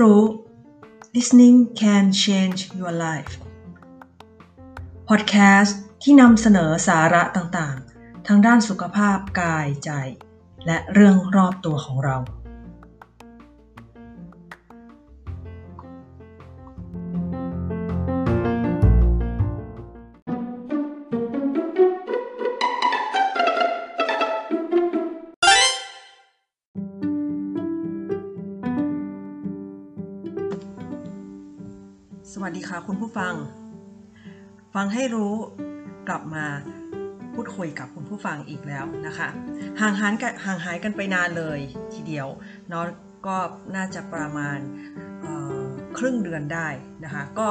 รู้ listening can change your life podcast ที่นำเสนอสาระต่างๆ ทางด้านสุขภาพกายใจ และเรื่องรอบตัวของเรา สวัสดีค่ะคุณผู้ฟัง ฟังให้รู้กลับมาพูดคุยกับคุณผู้ฟังอีกแล้วนะคะ ห่างหายกันห่างหายกันไปนานเลยทีเดียวเนาะก็น่าจะประมาณครึ่งเดือนได้นะคะ ก็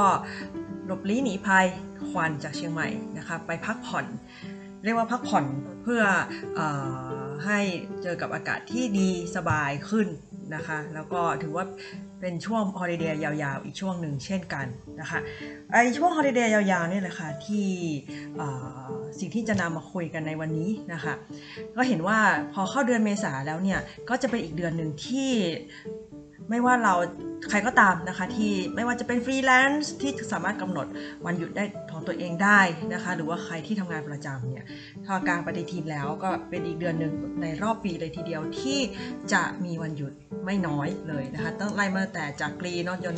หลบลี้หนีภัยควันจากเชียงใหม่นะคะไปพักผ่อน เรียกว่าพักผ่อนเพื่ออให้เจอกับอากาศที่ดีสบายขึ้นนะคะ แล้วก็ถือว่า เป็นช่วง holiday ยาวๆ อีกช่วงหนึ่งเช่นกันนะคะไอช่วง holiday ยาวๆนี่แหละค่ะที่สิ่งที่จะนำมาคุยกันในวันนี้นะคะก็เห็นว่าพอเข้าเดือนเมษาแล้วเนี่ยก็จะเป็นอีกเดือนหนึ่งที่ ไม่ว่าเราใครก็ตามนะคะที่ไม่ว่าจะเป็นฟรีแลนซ์ที่สามารถกำหนดวันหยุดได้ของตัวเองได้นะคะ หรือว่าใครที่ทำงานประจำเนี่ยถ้ากางปฏิทินแล้วก็เป็นอีกเดือนหนึ่งในรอบปีเลยทีเดียวที่จะมีวันหยุดไม่น้อยเลยนะคะตั้งไล่มาแต่จากกรีนอจน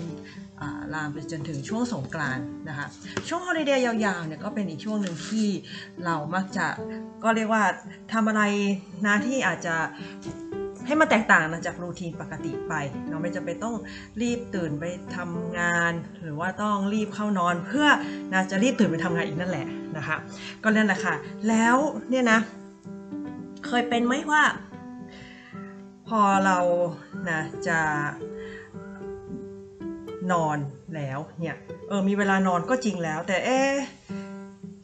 ลามไปจนถึงช่วงสงกรานนะคะ ช่วงฮอลิเดย์ยาวๆเนี่ยก็เป็นอีกช่วงหนึ่งที่เรามักจะก็เรียกว่าทำอะไรนะที่อาจจะ ให้มันแตกต่างนะจากรูทีนปกติไปเนาะไม่จำเป็นต้องรีบตื่นไปทำงาน หรือว่าต้องรีบเข้านอนเพื่อนะจะรีบตื่นไปทำงานอีกนั่นแหละนะคะ ก็นั่นแหละค่ะ แล้วเนี่ยนะ เคยเป็นไหมว่า พอเรานะจะนอนแล้วเนี่ยเออมีเวลานอนก็จริงแล้ว แต่เอ๊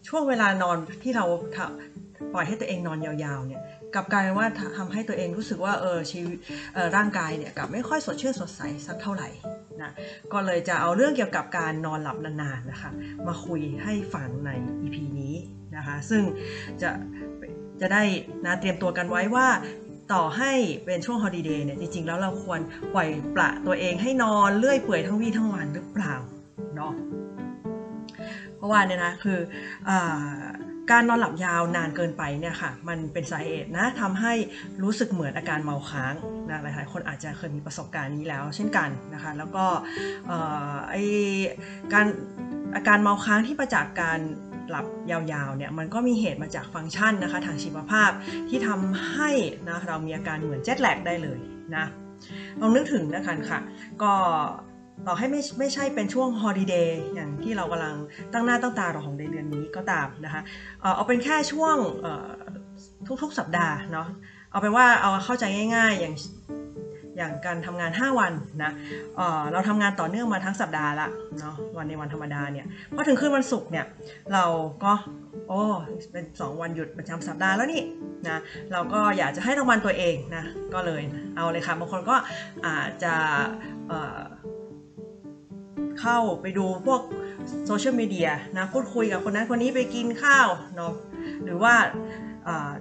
ช่วงเวลานอนที่เราปล่อยให้ตัวเองนอนยาวๆเนี่ย กับกลายว่าทำให้ตัวเองรู้สึกว่าเออชีวิตร่างกายเนี่ยกับไม่ค่อยสดชื่นสดใสสักเท่าไหร่นะก็เลยจะเอาเรื่องเกี่ยวกับการนอนหลับนานๆนะคะมาคุยให้ฟังใน EP นี้นะคะซึ่งจะจะได้นะเตรียมตัวกันไว้ว่าต่อให้เป็นช่วงฮอลิเดย์เนี่ยจริงๆ แล้วเราควรปล่อยปละตัวเองให้นอนเลื่อยเปื่อยทั้งวี่ทั้งวันหรือเปล่าเนาะเพราะว่าเนี่ยนะคืออ การนอนหลับยาวนานเกินไปเนี่ยค่ะ มันเป็นสาเหตุนะทำให้รู้สึกเหมือนอาการเมาค้างนะหลายๆคนอาจจะเคยมีประสบการณ์นี้แล้ว เช่นกันนะคะ แล้วก็ไอการอาการเมาค้างที่มาจากการหลับยาวๆเนี่ยมันก็มีเหตุมาจากฟังก์ชันนะคะ ทางชีวภาพที่ทำให้นะเรามีอาการเหมือนเจ็ตแลกได้เลยนะลองนึกถึงนะคะค่ะ ก็ ต่อให้ไม่ไม่ใช่เป็นช่วงฮอลิเดย์อย่างที่เรากำลังตั้งหน้าตั้งตารอของเดือนนี้ก็ตามนะคะเอาเป็นแค่ช่วงทุกๆสัปดาห์เนาะเอาเป็นว่าเอาเข้าใจง่ายๆอย่างอย่างการทำงาน 5 วันนะเเราทำงานต่อเนื่องมาทั้งสัปดาห์ละเนาะวันในวันธรรมดาเนี่ยพอถึงขึ้นวันศุกร์เนี่ยเราก็โอ้เป็น 2 วันหยุดประจำสัปดาห์แล้วนี่นะเราก็อยากจะให้รางวัลตัวเองนะก็เลยเอาเลยค่ะบางคนก็อาจจะ เข้าไปดูพวกโซเชียลมีเดียนะพูดคุยกับคนนั้นคนนี้ไปกินข้าวเนาะหรือว่า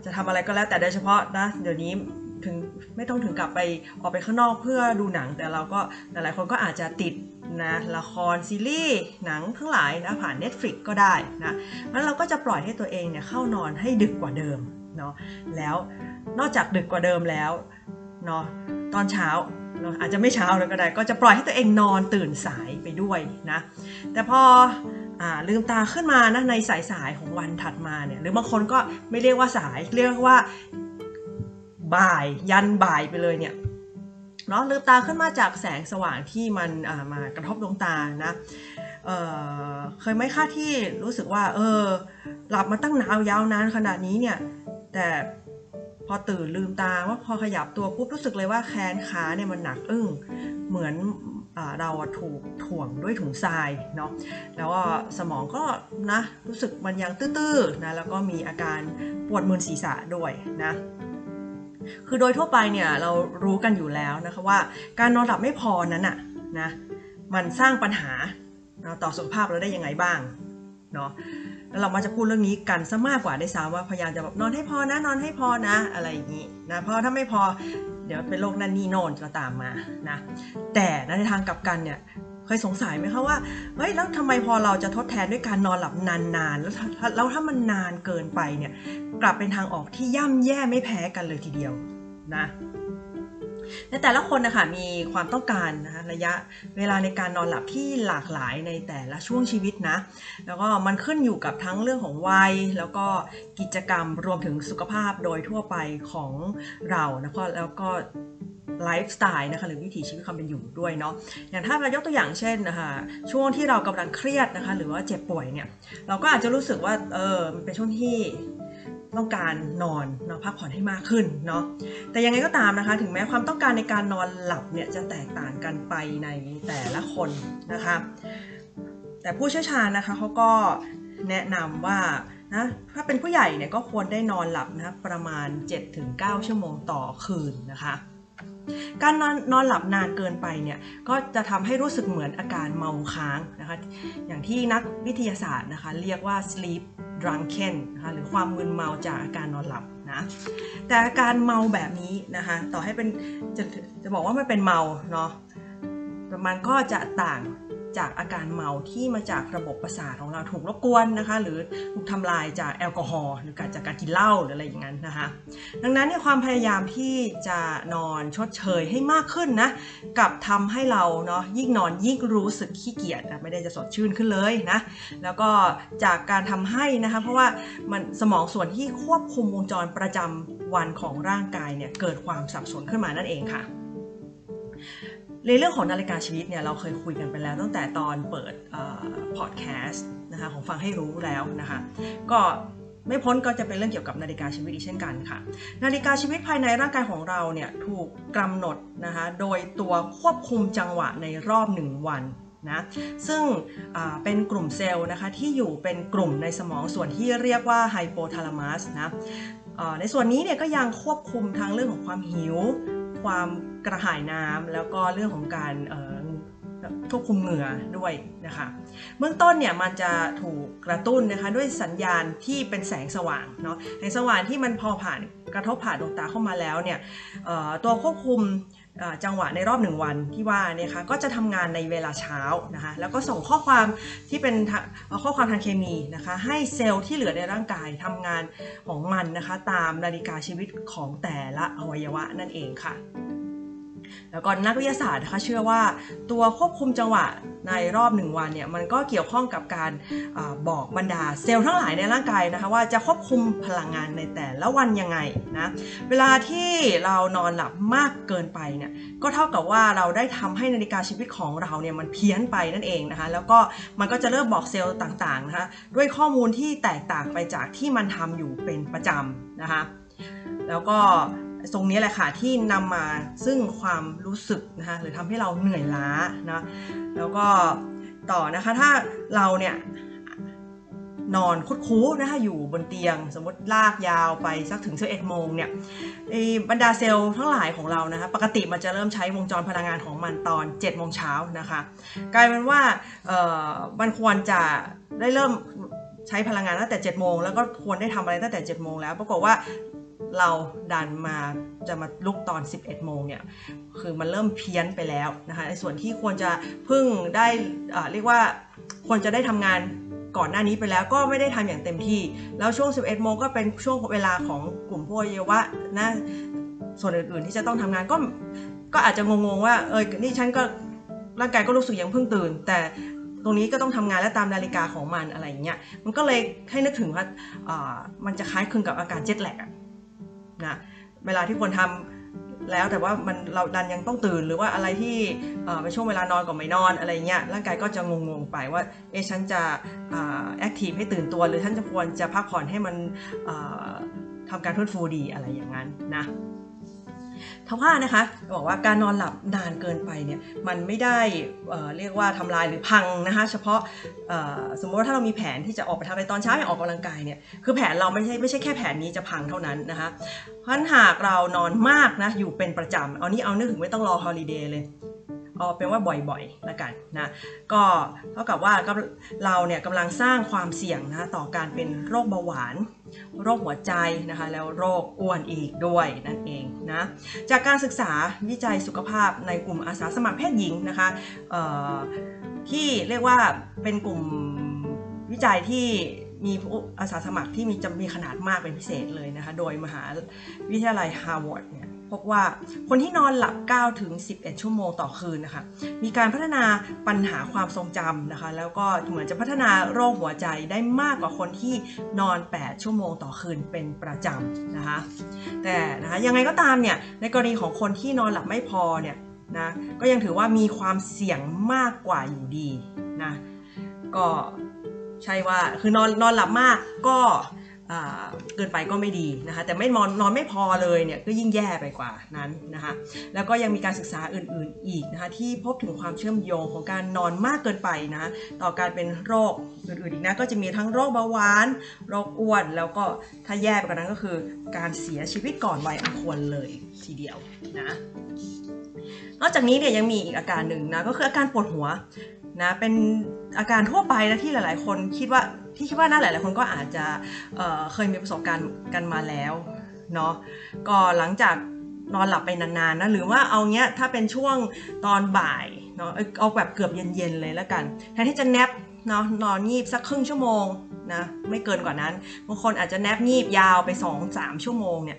จะทำอะไรก็แล้วแต่โดยเฉพาะนะเดี๋ยวนี้ถึงไม่ต้องถึงกลับไปออกไปข้างนอกเพื่อดูหนัง แต่เราก็หลายๆคนก็อาจจะติดนะละครซีรีส์หนังทั้งหลายนะผ่าน Netflix ก็ได้นะแล้วเราก็จะปล่อยให้ตัวเองเนี่ยเข้านอนให้ดึกกว่าเดิมเนาะแล้วนอกจากดึกกว่าเดิมแล้วเนาะตอนเช้า อาจจะไม่เช้าเลยก็ได้ ก็จะปล่อยให้ตัวเองนอนตื่นสายไปด้วยนะ แต่พออลืมตาขึ้นมานะในสายสายของวันถัดมาเนี่ยหรือบางคนก็ไม่เรียกว่าสายเรียกว่าบ่ายยันบ่ายไปเลยเนี่ยเนาะลืมตาขึ้นมาจากแสงสว่างที่มันมากระทบดวงตานะเเคยไหมค่าที่รู้สึกว่า เออ หลับมาตั้งนาวยาวนานขนาดนี้เนี่ย แต่ อตื่นลืมตาว่าพอขยับตัวปุ๊บรู้สึกเลยว่าแขนขาเนี่ยมันหนักอึ้งเหมือนเราถูกถ่วงด้วยถุงทรายเนาะแล้วก็สมองก็นะรู้สึกมันยังตื้อๆนะแล้วก็มีอาการปวดมึนศีรษะด้วยนะคือโดยทั่วไปเนี่ยเรารู้กันอยู่แล้วนะคะว่า การนอนหลับไม่พอนั้นอะนะมันสร้างปัญหาต่อสุขภาพเราได้ยังไงบ้างเนาะ เรามาจะพูดเรื่องนี้กันซะมากกว่าได้ซ้ำว่าพยายามจะแบบนอนให้พอนะ นอนให้พอนะ อะไรอย่างนี้นะเพราะถ้าไม่พอเดี๋ยวเป็นโรคนั่นนี่โน่นจะตามมานะแต่ในทางกลับกันเนี่ยเคยสงสัยไหมคะว่าเฮ้ยแล้วทำไมพอเราจะทดแทนด้วยการนอนหลับนานๆแล้วแล้วถ้ามันนานเกินไปเนี่ยกลับเป็นทางออกที่ย่ำแย่ไม่แพ้กันเลยทีเดียวนะ ในแต่ละคนนะคะมีความต้องการนะคะระยะเวลาในการนอนหลับที่หลากหลายในแต่ละช่วงชีวิตนะ แล้วก็มันขึ้นอยู่กับทั้งเรื่องของวัย แล้วก็กิจกรรมรวมถึงสุขภาพโดยทั่วไปของเราแล้วก็แล้วก็ไลฟ์สไตล์นะคะหรือวิถีชีวิตความเป็นอยู่ด้วยเนาะอย่างถ้าเรายกตัวอย่างเช่นนะคะช่วงที่เรากำลังเครียดนะคะหรือว่าเจ็บป่วยเนี่ยเราก็อาจจะรู้สึกว่าเออมันเป็นช่วงที่ ต้องการนอนเนาะพักผ่อนให้มากขึ้นเนาะแต่ยังไงก็ตามนะคะ ถึงแม้ความต้องการในการนอนหลับเนี่ยจะแตกต่างกันไปในแต่ละคนนะคะแต่ผู้เชี่ยวชาญนะคะเขาก็แนะนำว่านะถ้าเป็นผู้ใหญ่เนี่ยก็ควรได้นอนหลับนะประมาณ 7-9 ชั่วโมงต่อคืนนะคะ การนอนนอนหลับนานเกินไปเนี่ยก็จะทำให้รู้สึกเหมือนอาการเมาค้างนะคะอย่างที่นักวิทยาศาสตร์นะคะเรียกว่า sleep drunken นะคะหรือความมึนเมาจากอาการนอนหลับนะแต่อาการเมาแบบนี้นะคะต่อให้เป็นจะจะบอกว่าไม่เป็นเมาเนาะมันก็จะต่าง จากอาการเมาที่มาจากระบบประสาทของเราถูกรบกวนนะคะ หรือถูกทำลายจากแอลกอฮอล์หรือการจากการกินเหล้าหรืออะไรอย่างนั้นนะคะ ดังนั้นเนี่ยความพยายามที่จะนอนชดเชยให้มากขึ้นนะกับทำให้เราเนาะยิ่งนอนยิ่งรู้สึกขี้เกียจไม่ได้จะสดชื่นขึ้นเลยนะแล้วก็จากการทำให้นะคะเพราะว่ามันสมองส่วนที่ควบคุมวงจรประจำวันของร่างกายเนี่ยเกิดความสับสนขึ้นมานั่นเองค่ะ ในเรื่องของนาฬิกาชีวิตเนี่ยเราเคยคุยกันไปแล้วตั้งแต่ตอนเปิดพอดแคสต์นะคะของฟังให้รู้แล้วนะคะ ก็ไม่พ้นก็จะเป็นเรื่องเกี่ยวกับนาฬิกาชีวิตอีกเช่นกันค่ะ นาฬิกาชีวิตภายในร่างกายของเราเนี่ยถูกกำหนดนะคะโดยตัวควบคุมจังหวะในรอบ 1 วันนะซึ่งเป็นกลุ่มเซลล์นะคะที่อยู่เป็นกลุ่มในสมองส่วนที่เรียกว่าไฮโปทาลามัสนะในส่วนนี้เนี่ยก็ยังควบคุมทั้งเรื่องของความหิว ความ กระหายน้ำแล้วก็เรื่องของการควบคุมเหงื่อด้วยนะคะเบื้องต้นเนี่ยมันจะถูกกระตุ้นนะคะด้วยสัญญาณที่เป็นแสงสว่างเนาะแสงสว่างที่มันพอผ่านกระทบผ่านดวงตาเข้ามาแล้วเนี่ยตัวควบคุมจังหวะในรอบหนึ่งวันที่ว่าเนี่ยค่ะก็จะทำงานในเวลาเช้านะคะแล้วก็ส่งข้อความที่เป็นข้อความทางเคมีนะคะให้เซลล์ที่เหลือในร่างกายทำงานของมันนะคะตามนาฬิกาชีวิตของแต่ละอวัยวะนั่นเองค่ะ แล้วก็นักวิทยาศาสตร์นะคะเชื่อว่าตัวควบคุมจังหวะในรอบหนึ่งวันเนี่ยมันก็เกี่ยวข้องกับการอบอกบรรดาเซลล์ทั้งหลายในร่างกายนะคะว่าจะควบคุมพลังงานในแต่ละวันยังไงนะเวลาที่เรานอนหลับมากเกินไปเนี่ยก็เท่ากับว่าเราได้ทำให้นาฬิกาชีวิตของเราเนี่ยมันเพี้ยนไปนั่นเองนะคะแล้วก็มันก็จะเริ่มบอกเซลล์ต่างๆนะคะด้วยข้อมูลที่แตกต่างไปจากที่มันทำอยู่เป็นประจำนะคะแล้วก็ ตรงนี้แหละค่ะที่นำมาซึ่งความรู้สึกนะคะหรือทำให้เราเหนื่อยล้านะแล้วก็ต่อนะคะถ้าเราเนี่ยนอนคุดคู้นะคะอยู่บนเตียง สมมติลากยาวไปสักถึง11โมงเนี่ยบรรดาเซลล์ทั้งหลายของเรานะคะปกติมันจะเริ่มใช้วงจรพลังงานของมันตอน7โมงเช้านะคะกลายเป็นว่ามันควรจะได้เริ่มใช้พลังงานตั้งแต่7โมงแล้วก็ควรได้ทำอะไรตั้งแต่7โมงแล้วปรากฏว่า เราดันมาจะมาลุกตอน 11 โมงเนี่ยคือมันเริ่มเพี้ยนไปแล้วนะคะในส่วนที่ควรจะพึ่งได้เรียกว่าควรจะได้ทำงานก่อนหน้านี้ไปแล้วก็ไม่ได้ทำอย่างเต็มที่ แล้วช่วง 11 โมงก็เป็นช่วงเวลาของกลุ่มพวกเยวะนะส่วนอื่นๆที่จะต้องทำงานก็ก็อาจจะงงๆว่าเออนี่ฉันก็ร่างกายก็รู้สึกยังเพิ่งตื่น แต่ตรงนี้ก็ต้องทำงานและตามนาฬิกาของมันอะไรอย่างเงี้ยมันก็เลยให้นึกถึงว่ามันจะคล้ายคลึงกับอาการเจ็ตแลกอะ นะเวลาที่ควรทำแล้วแต่ว่ามันเราดันยังต้องตื่นหรือว่าอะไรที่เป็นช่วงเวลานอนก่อนไม่นอนอะไรเงี้ยร่างกายก็จะงงๆไปว่าเอฉันจะแอคทีฟให้ตื่นตัว หรือท่านจะควรจะพักผ่อนให้มันทำการฟื้นฟูดีอะไรอย่างนั้นนะ ทว่านะคะบอกว่าการนอนหลับนานเกินไปเนี่ยมันไม่ได้เเรียกว่าทำลายหรือพังนะคะเฉพาะสมมติว่าถ้าเรามีแผนที่จะออกไปทำอะไรตอนเช้าอย่างออกกำลังกายเนี่ยคือแผนเราไม่ใช่ไม่ใช่แค่แผนนี้จะพังเท่านั้นนะคะเพราะหากเรานอนมากนะอยู่เป็นประจำเอานี้เอานึกถึงไม่ต้องรอฮอลิเดย์เลย เอาเป็นว่าบ่อยๆละกันนะก็เท่ากับว่าเราเนี่ยกำลังสร้างความเสี่ยงนะต่อการเป็นโรคเบาหวาน โรคหัวใจนะคะแล้วโรคอ้วนอีกด้วยนั่นเองนะจากการศึกษาวิจัยสุขภาพในกลุ่มอาสาสมัครเพศหญิงนะคะที่เรียกว่าเป็นกลุ่มวิจัยที่มีอาสาสมัครที่มีจำมีขนาดมากเป็นพิเศษเลยนะคะ โดยมหาวิทยาลัยฮาร์วาร์ดเนี่ย พบว่าคนที่นอนหลับ 9 ถึง 11 ชั่วโมงต่อคืนนะคะ มีการพัฒนาปัญหาความทรงจำนะคะ แล้วก็เหมือนจะพัฒนาโรคหัวใจได้มากกว่าคนที่นอน 8 ชั่วโมงต่อคืนเป็นประจำนะคะ แต่นะคะยังไงก็ตามเนี่ย ในกรณีของคนที่นอนหลับไม่พอเนี่ยนะ ก็ยังถือว่ามีความเสี่ยงมากกว่าอยู่ดีนะ ก็ใช่ว่าคือนอนนอนหลับมากก็ เกินไปก็ไม่ดีนะคะแต่ไม่นอนนอนไม่พอเลยเนี่ยก็ยิ่งแย่ไปกว่านั้นนะคะแล้วก็ยังมีการศึกษาอื่นๆอีกนะคะที่พบถึงความเชื่อมโยงของการนอนมากเกินไปนะต่อการเป็นโรคอื่นๆอีกนะก็จะมีทั้งโรคเบาหวาน โรคอ้วน แล้วก็ถ้าแย่ไปกว่านั้นก็คือ การเสียชีวิตก่อนวัยอันควรเลยทีเดียวนะนอกจากนี้เนี่ยยังมีอีกอาการหนึ่งนะก็คืออาการปวดหัว นะเป็นอาการทั่วไปนะที่หลาย ๆ คนคิดว่าที่คิดว่าน่าหลาย ๆ คนก็อาจจะเเคยมีประสบการณ์กันมาแล้วเนาะก็หลังจากนอนหลับไปนานๆนะหรือว่าเอาเงี้ยถ้าเป็นช่วงตอนบ่ายเนาะเอาแบบเกือบเย็นๆเลยแล้วกันแทนที่จะแนบเนาะนอนงีบสักครึ่งชั่วโมงนะไม่เกินกว่านั้นบางคนอาจจะแนบงีบยาวไป 2-3 ชั่วโมงเนี่ย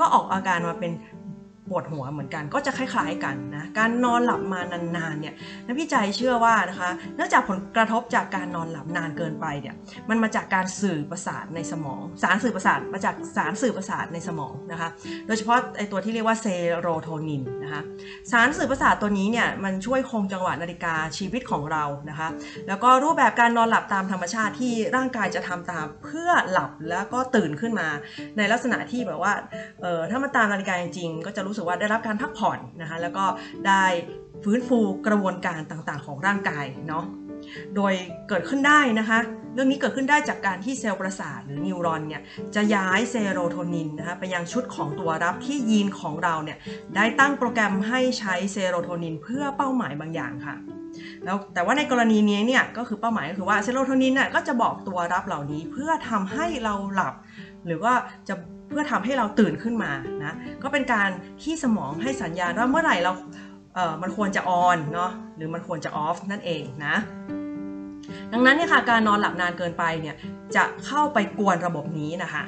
ก็ออกอาการมาเป็น ปวดหัวเหมือนกันก็จะคล้าย ๆกันนะการนอนหลับมานานๆเนี่ยนักวิจัยเชื่อว่านะคะเนื่องจากผลกระทบจากการนอนหลับนานเกินไปเนี่ยมันมาจากการสื่อประสาทในสมอง สารสื่อประสาทมาจากสารสื่อประสาทในสมองนะคะโดยเฉพาะไอตัวที่เรียกว่าเซโรโทนินนะคะสารสื่อประสาทตัวนี้เนี่ยมันช่วยคงจังหวะนาฬิกาชีวิตของเรานะคะแล้วก็รูปแบบการนอนหลับตามธรรมชาติที่ร่างกายจะทำตามเพื่อหลับแล้วก็ตื่นขึ้นมา ในลักษณะที่แบบว่าเออถ้ามาตามนาฬิกาจริงๆก็จะรู้สึกว่าได้รับการพักผ่อนนะคะแล้วก็ได้ฟื้นฟูกระบวนการต่างๆ ของร่างกายเนาะโดยเกิดขึ้นได้นะคะเรื่องนี้เกิดขึ้นได้จากการที่เซลล์ประสาทหรือนิวรอนเนี่ยจะย้ายเซโรโทนินนะคะไปยังชุดของตัวรับที่ยีนของเราเนี่ยได้ตั้งโปรแกรมให้ใช้เซโรโทนินเพื่อเป้าหมายบางอย่างค่ะแล้วแต่ว่าในกรณีนี้เนี่ยก็คือเป้าหมายก็คือว่าเซโรโทนินเนี่ยก็จะบอกตัวรับเหล่านี้เพื่อทำให้เราหลับ หรือว่าจะ เพื่อทำให้เราตื่นขึ้นมานะก็เป็นการที่สมองให้สัญญาณว่าเมื่อไหร่เราเออมันควรจะ on เนาะหรือมันควรจะ off นั่นเองนะดังนั้นเนี่ยค่ะการนอนหลับนานเกินไปเนี่ยจะเข้าไปกวนระบบนี้นะคะ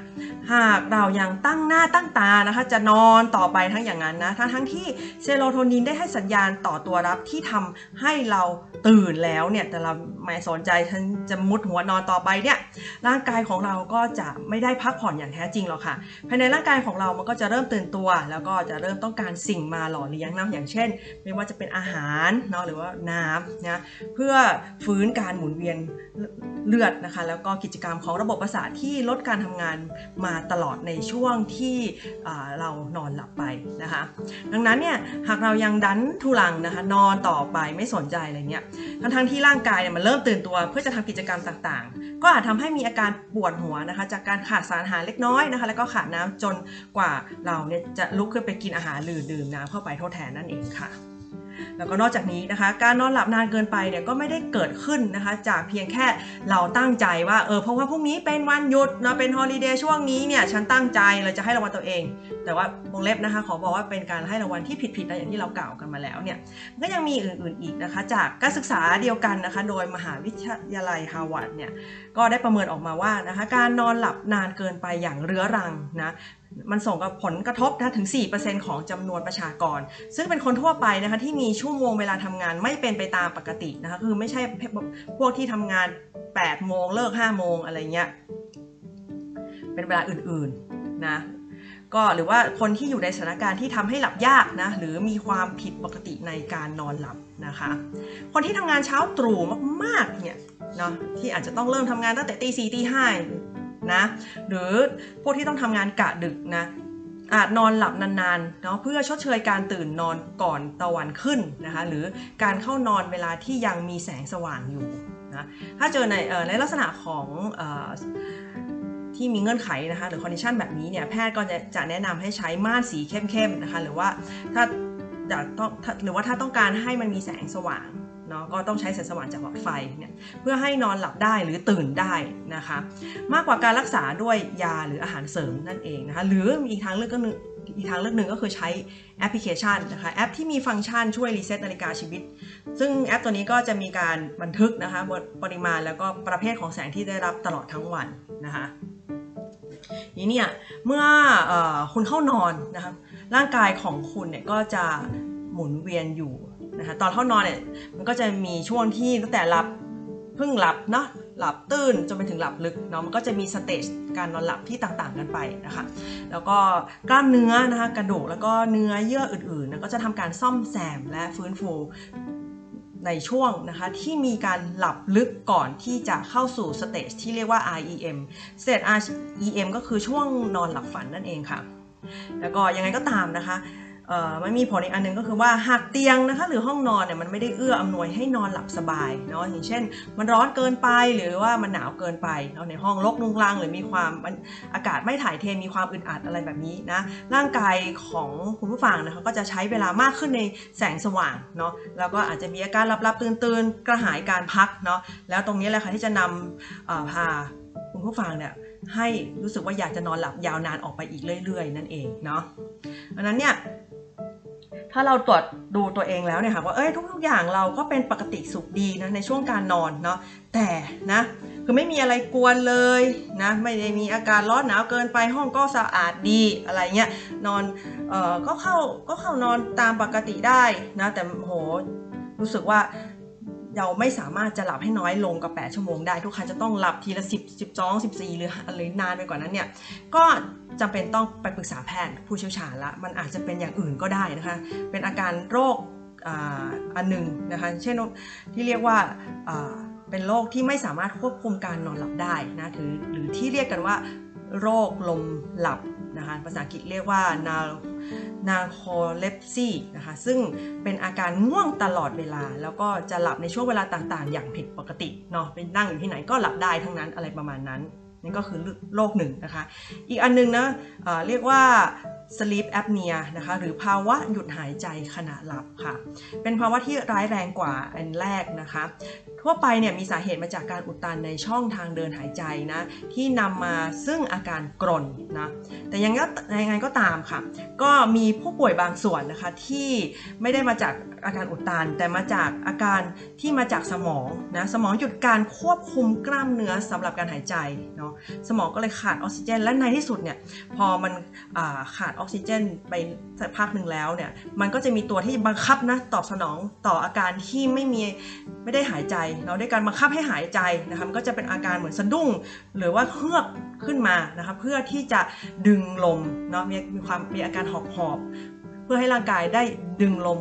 หากเรายังตั้งหน้าตั้งตานะคะ จะนอนต่อไปทั้งอย่างนั้นนะทั้งทั้งที่เซโรโทนินได้ให้สัญญาณต่อตัวรับที่ทำให้เราตื่นแล้วเนี่ยแต่เราไม่สนใจฉันจะมุดหัวนอนต่อไปเนี่ยร่างกายของเราก็จะไม่ได้พักผ่อนอย่างแท้จริงหรอกค่ะ ภายในร่างกายของเรามันก็จะเริ่มตื่นตัว แล้วก็จะเริ่มต้องการสิ่งมาหล่อเลี้ยงนะอย่างเช่น ไม่ว่าจะเป็นอาหารเนาะหรือว่าน้ำนะเพื่อฟื้นการหมุนเวียนเลือดนะคะ แล้วก็กิจกรรมของระบบประสาทที่ลดการทำงานมาตลอดในช่วงที่เรานอนหลับไปนะคะ ดังนั้นเนี่ยหากเรายังดันทุลังนะคะนอนต่อไปไม่สนใจอะไรเงี้ยทั้งทั้งที่ร่างกายเนี่ยมันเริ่มตื่นตัวเพื่อจะทำกิจกรรมต่างๆ ก็อาจทำให้มีอาการปวดหัวนะคะจากการขาดสารอาหารเล็กน้อยนะคะแล้วก็ขาดน้ำจนกว่าเราเนี่ยจะลุกขึ้นไปกินอาหารหรือดื่มน้ำเข้าไปทดแทนนั่นเองค่ะ แล้วก็นอกจากนี้นะคะ การนอนหลับนานเกินไปเนี่ยก็ไม่ได้เกิดขึ้นนะคะ จากเพียงแค่เราตั้งใจว่าเออเพราะว่าพรุ่งนี้เป็นวันหยุดเนะเป็นฮอลิเดย์ช่วงนี้เนี่ยฉันตั้งใจเราจะให้รางวัลตัวเอง แต่ว่าวงเล็บนะคะขอบอกว่าเป็นการให้รางวัลที่ผิดๆนะอย่างที่เรากล่าวกันมาแล้วเนี่ยก็ยังมีอื่นๆอีกนะคะ จากการศึกษาเดียวกันนะคะ โดยมหาวิทยาลัยฮาวาดเนี่ยก็ได้ประเมินออกมาว่านะคะการนอนหลับนานเกินไปอย่างเรื้อรังนะ มันส่งกับผลกระทบนะถึง 4%ของจำนวนประชากร ซึ่งเป็นคนทั่วไปนะคะที่มีชั่วโมงเวลาทำงานไม่เป็นไปตามปกตินะคะคือไม่ใช่พวกที่ทำงาน 8 โมงเลิก 5 โมงอะไรเงี้ย เป็นเวลาอื่นๆนะก็หรือว่าคนที่อยู่ในสถานการณ์ที่ทำให้หลับยากนะหรือมีความผิดปกติในการนอนหลับนะคะ คนที่ทำงานเช้าตรู่มากๆเนี่ยเนาะที่อาจจะต้องเริ่มทำงานตั้งแต่ตีสี่ตีห้า นะหรือพวกที่ต้องทำงานกะดึกนะอาจนอนหลับนานๆเนาะเพื่อชดเชยการตื่นนอนก่อนตะวันขึ้นนะคะหรือการเข้านอนเวลาที่ยังมีแสงสว่างอยู่นะถ้าเจอในในลักษณะของที่มีเงื่อนไขนะคะหรือคอนดิชันแบบนี้เนี่ยแพทย์ก็จะจะแนะนำให้ใช้ม่านสีเข้มๆนะคะหรือว่าถ้าอยากต้องหรือว่าถ้าต้องการให้มันมีแสงสว่าง เนาะก็ต้องใช้แสงสว่างจากหลอดไฟเนี่ยเพื่อให้นอนหลับได้หรือตื่นได้นะคะ มากกว่าการรักษาด้วยยาหรืออาหารเสริมนั่นเองนะคะหรือมีอีกทางเลือกก็นึงอีกทางเลือกหนึ่งก็คือใช้แอปพลิเคชันนะคะแอปที่มีฟังก์ชันช่วย reset นาฬิกาชีวิต ซึ่งแอปตัวนี้ก็จะมีการบันทึกนะคะปริมาณแล้วก็ประเภทของแสงที่ได้รับตลอดทั้งวันนะคะนี้เนี่ยเมื่ออคุณเข้านอนนะคะร่างกายของคุณเนี่ยก็จะหมุนเวียนอยู่ นะคะตอนเข้านอนเนี่ยมันก็จะมีช่วงที่ตั้งแต่หลับเพิ่งหลับเนาะหลับตื่นจนไปถึงหลับลึกเนาะมันก็จะมี stage การนอนหลับที่ต่างๆกันไปนะคะแล้วก็กล้ามเนื้อนะคะกระดูกแล้วก็เนื้อเยื่ออื่นๆนะก็จะทำการซ่อมแซมและฟื้นฟูในช่วงนะคะที่มีการหลับลึกก่อนที่จะเข้าสู่ stage ที่เรียกว่า REM สเตจ REM ก็คือช่วงนอนหลับฝันนั่นเองค่ะ แล้วก็ยังไงก็ตามนะคะ มันมีผลอีกอันนึงก็คือว่าหากเตียงนะคะหรือห้องนอนเนี่ยมันไม่ได้เอื้ออำนวยให้นอนหลับสบายเนาะอย่างเช่น มันร้อนเกินไปหรือว่ามันหนาวเกินไปเนาะในห้องรกนุงรังหรือมีความอากาศไม่ถ่ายเทมีความอึดอัดอะไรแบบนี้นะร่างกายของคุณผู้ฟังนะคะก็จะใช้เวลามากขึ้นในแสงสว่างเนาะแล้วก็อาจจะมีอาการหลับๆตื่นๆกระหายการพักเนาะแล้วตรงนี้แหละค่ะที่จะนำพาคุณผู้ฟังเนี่ย ให้รู้สึกว่าอยากจะนอนหลับยาวนานออกไปอีกเรื่อย ๆ นั่นเองเนาะอันนั้นเนี่ยถ้าเราตรวจดูตัวเองแล้วเนี่ยค่ะว่าเอ้ยทุก ๆ อย่างเราก็เป็นปกติสุขดีนะในช่วงการนอนเนาะแต่นะคือไม่มีอะไรกวนเลยนะไม่ได้มีอาการร้อนหนาวเกินไปห้องก็สะอาดดีอะไรเงี้ยนอนเอ่อก็เข้าก็เข้านอนตามปกติได้นะแต่โหรู้สึกว่า เราไม่สามารถจะหลับให้น้อยลงกับ8ชั่วโมงได้ ทุกครั้งจะต้องหลับทีละ 10 12 14 หรืออะไรนานไปกว่านั้นเนี่ยก็จำเป็นต้องไปปรึกษาแพทย์ผู้เชี่ยวชาญละมันอาจจะเป็นอย่างอื่นก็ได้นะคะเป็นอาการโรคอันหนึ่งนะคะเช่นที่เรียกว่าเป็นโรคที่ไม่สามารถควบคุมการนอนหลับได้นะถือหรือที่เรียกกันว่า โรคลมหลับ นะคะภาษาอังกฤษเรียกว่านานาโคเลปซีนะคะซึ่งเป็นอาการง่วงตลอดเวลา แล้วก็จะหลับในช่วงเวลาต่างๆ อย่างผิดปกติเนาะเป็นนั่งอยู่ที่ไหนก็หลับได้ทั้งนั้นอะไรประมาณนั้นนี่ก็คือโรคหนึ่งนะคะ อีกอันนึงนะะเรียกว่า sleep apnea นะคะหรือภาวะหยุดหายใจขณะหลับค่ะ เป็นภาวะที่ร้ายแรงกว่าอันแรกนะคะ ทั่วไปเนี่ยมีสาเหตุมาจากการอุดตันในช่องทางเดินหายใจนะที่นำมาซึ่งอาการกรนนะแต่ยังไงก็ตามค่ะ ก็มีผู้ป่วยบางส่วนนะคะที่ไม่ได้มาจากอาการอุดตัน แต่มาจากอาการที่มาจากสมองนะสมองหยุดการควบคุมกล้ามเนื้อสำหรับการหายใจเนาะสมองก็เลยขาดออกซิเจน และในที่สุดเนี่ยพอมันขาดออกซิเจนไปสักพักหนึ่งแล้วเนี่ย มันก็จะมีตัวที่บังคับนะตอบสนองต่ออาการที่ไม่มีไม่ได้หายใจเราด้วยการบังคับให้หายใจนะคะมันก็จะเป็นอาการเหมือนสะดุ้ง หรือว่าเฮือกขึ้นมานะคะเพื่อที่จะดึงลมเนาะมีมีความมีอาการหอบหอบเพื่อให้ร่างกายได้ดึงลม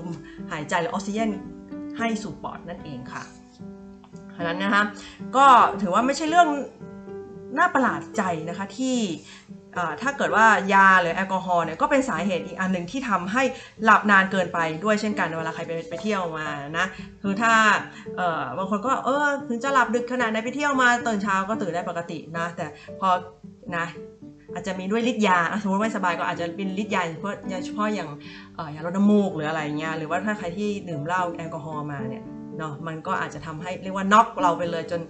หายใจหรือออกซิเจนให้สู่ปอดนั่นเองค่ะฉะนั้นนะคะก็ถือว่าไม่ใช่เรื่องน่าประหลาดใจนะคะที่ ถ้าเกิดว่ายาหรือแอลกอฮอล์เนี่ยก็เป็นสาเหตุอีกอันหนึ่งที่ทำให้หลับนานเกินไปด้วยเช่นกันเวลาใครไปไปเที่ยวมานะคือถ้าบางคนก็เออถึงจะหลับดึกขนาดไหนไปเที่ยวมาตื่นเช้าก็ตื่นได้ปกตินะแต่พอนะอาจจะมีด้วยฤทธิ์ยา สมมติไม่สบายก็อาจจะเป็นฤทธิ์ยาเฉพาะเฉพาะอย่างยาลดน้ำมูกหรืออะไรเงี้ยหรือว่าถ้าใครที่ดื่มเหล้าแอลกอฮอล์มาเนี่ยเนาะมันก็อาจจะทำให้เรียกว่าน็อกเราไปเลยจน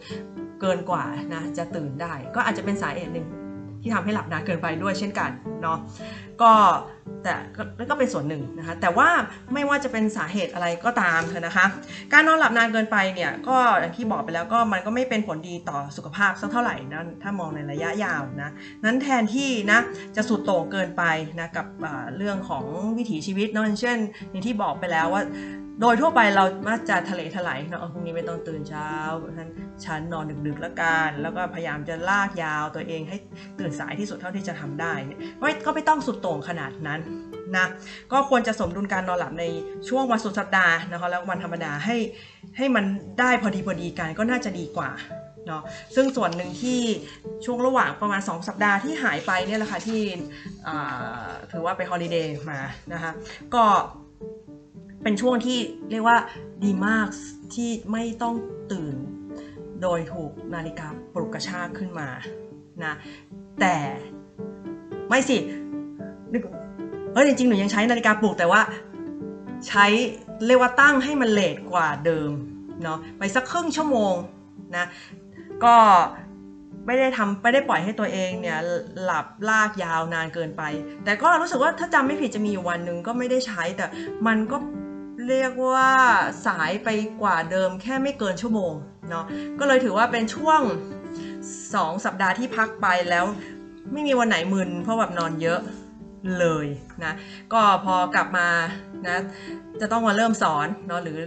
เกินกว่านะจะตื่นได้ ก็อาจจะเป็นสาเหตุหนึ่ง ที่ทำให้หลับนานเกินไปด้วยเช่นกันเนาะก็แต่ก็เป็นส่วนหนึ่งนะคะแต่ว่าไม่ว่าจะเป็นสาเหตุอะไรก็ตามเถอะนะคะการนอนหลับนานเกินไปเนี่ยก็อย่างที่บอกไปแล้วก็มันก็ไม่เป็นผลดีต่อสุขภาพสักเท่าไหร่นะถ้ามองในระยะยาวนะนั้นแทนที่นะจะสุดโต่งเกินไปนะกับเรื่องของวิถีชีวิตเนาะเช่นอย่างที่บอกไปแล้วว่า โดยทั่วไปเรามักจะทะเลถลายเนาะพรุ่งนี้ไม่ต้องตื่นเช้าฉันฉันนอนดึกๆแล้วกันแล้วก็พยายามจะลากยาวตัวเองให้ตื่นสายที่สุดเท่าที่จะทำได้เนี่ยก็ไม่ต้องสุดโต่งขนาดนั้นนะก็ควรจะสมดุลการนอนหลับในช่วงวันสุดสัปดาห์นะคะแล้ววันธรรมดาให้ให้มันได้พอดีพอดีกันก็น่าจะดีกว่าเนาะซึ่งส่วนหนึ่งที่ช่วงระหว่างประมาณ 2 สัปดาห์ที่หายไปเนี่ยแหละค่ะที่ถือว่าไปฮอลิเดย์มานะคะก็ เป็นช่วงที่เรียกว่าดีมากที่ไม่ต้องตื่น โดยถูกนาฬิกาปลุกกระชากขึ้นมานะแต่ไม่สิเออจริงๆหนูยังใช้นาฬิกาปลุกแต่ว่าใช้เรียกว่าตั้งให้มันเลทกว่าเดิมเนาะไปสักครึ่งชั่วโมงนะก็ไม่ได้ทำไม่ได้ปล่อยให้ตัวเองเนี่ยหลับลากยาวนานเกินไป แต่ก็รู้สึกว่าถ้าจำไม่ผิดจะมีอยู่วันหนึ่งก็ไม่ได้ใช้แต่มันก็ เรียกว่าสายไปกว่าเดิมแค่ไม่เกินชั่วโมงเนาะก็เลยถือว่าเป็นช่วง 2 สัปดาห์ที่พักไปแล้วไม่มีวันไหนมึนเพราะแบบนอนเยอะเลยนะก็พอกลับมานะจะต้องมาเริ่มสอนเนาะหรือ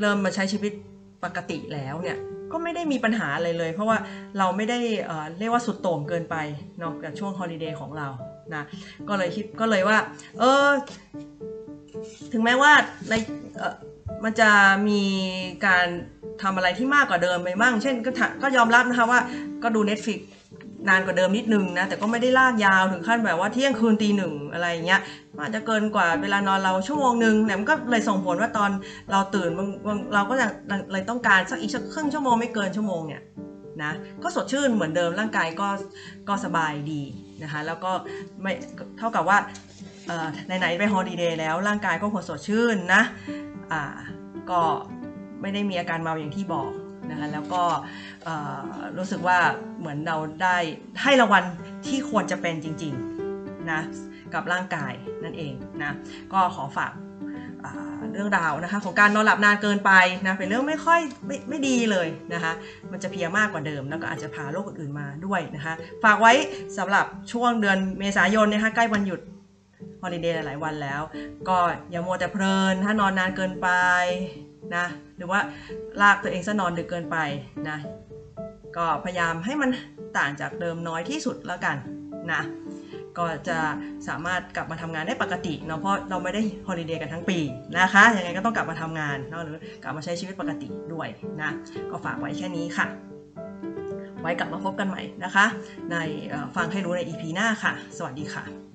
เริ่มมาใช้ชีวิตปกติแล้วเนี่ยก็ไม่ได้มีปัญหาอะไรเลย เพราะว่าเราไม่ได้เเรียกว่าสุดโต่งเกินไปเนาะกับช่วงฮอลิเดย์ของเรานะก็เลยคิดก็เลยว่าเออ ถึงแม้ว่าในเอ่อมันจะมีการทำอะไรที่มากกว่าเดิมไปมั่ง เช่นก็ถก็ยอมรับนะคะว่าก็ดู Netflix นานกว่าเดิมนิดนึงนะ แต่ก็ไม่ได้ลากยาวถึงขั้นแบบว่าเที่ยงคืนตีหนึ่งอะไรอย่างเงี้ยอาจจะเกินกว่าเวลานอนเราชั่วโมงหนึ่งเนี่ยมันก็เลยส่งผลว่าตอนเราตื่นบางบางเราก็จะเลยต้องการสักอีกสักครึ่งชั่วโมงไม่เกินชั่วโมงเนี่ยนะก็สดชื่นเหมือนเดิมร่างกายก็ก็สบายดีนะคะแล้วก็ไม่เท่ากับว่า ไหนๆไปฮอลิเดย์แล้วร่างกายก็ควรสดชื่นนะก็ไม่ได้มีอาการเมาอย่างที่บอกนะคะแล้วก็รู้สึกว่าเหมือนเราได้ให้รางวัลที่ควรจะเป็นจริงๆนะกับร่างกายนั่นเองนะก็ขอฝากเรื่องราวนะคะของการนอนหลับนานเกินไปนะเป็นเรื่องไม่ค่อยไม่ไม่ดีเลยนะคะมันจะเพียมากกว่าเดิมแล้วก็อาจจะพาโรคอื่นๆมาด้วยนะคะฝากไว้สำหรับช่วงเดือนเมษายนนะคะใกล้วันหยุด ฮอลิเดย์หลายวันแล้ว ก็อย่ามัวแต่เพลิน ถ้านอนนานเกินไปนะหรือว่าลากตัวเองซะนอนดึกเกินไปนะก็พยายามให้มันต่างจากเดิมน้อยที่สุดแล้วกันนะก็จะสามารถกลับมาทำงานได้ปกติเนาะเพราะเราไม่ได้ฮอลิเดย์กันทั้งปีนะคะยังไงก็ต้องกลับมาทำงานเนาะหรือกลับมาใช้ชีวิตปกติด้วยนะก็ฝากไว้แค่นี้ค่ะ ไว้กลับมาพบกันใหม่นะคะ ในฟังให้รู้ใน EP หน้าค่ะ สวัสดีค่ะ